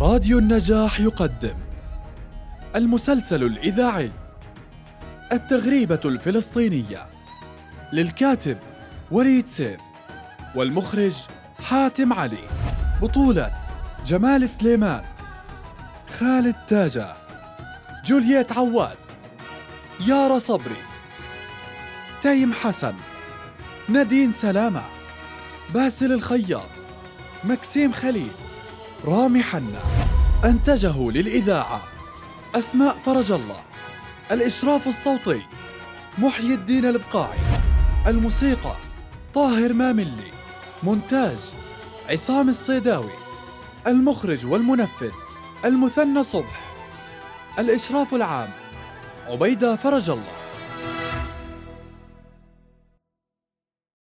راديو النجاح يقدم المسلسل الإذاعي التغريبة الفلسطينية للكاتب وليد سيف والمخرج حاتم علي بطولة جمال سليمان خالد تاجة جولييت عواد يارا صبري تيم حسن نادين سلامة باسل الخياط مكسيم خليل. رامي حنا أنتجه للإذاعة أسماء فرج الله الإشراف الصوتي محيي الدين البقاعي الموسيقى طاهر ماملي مونتاج عصام الصيداوي المخرج والمنفذ المثنى صبح الإشراف العام عبيدة فرج الله.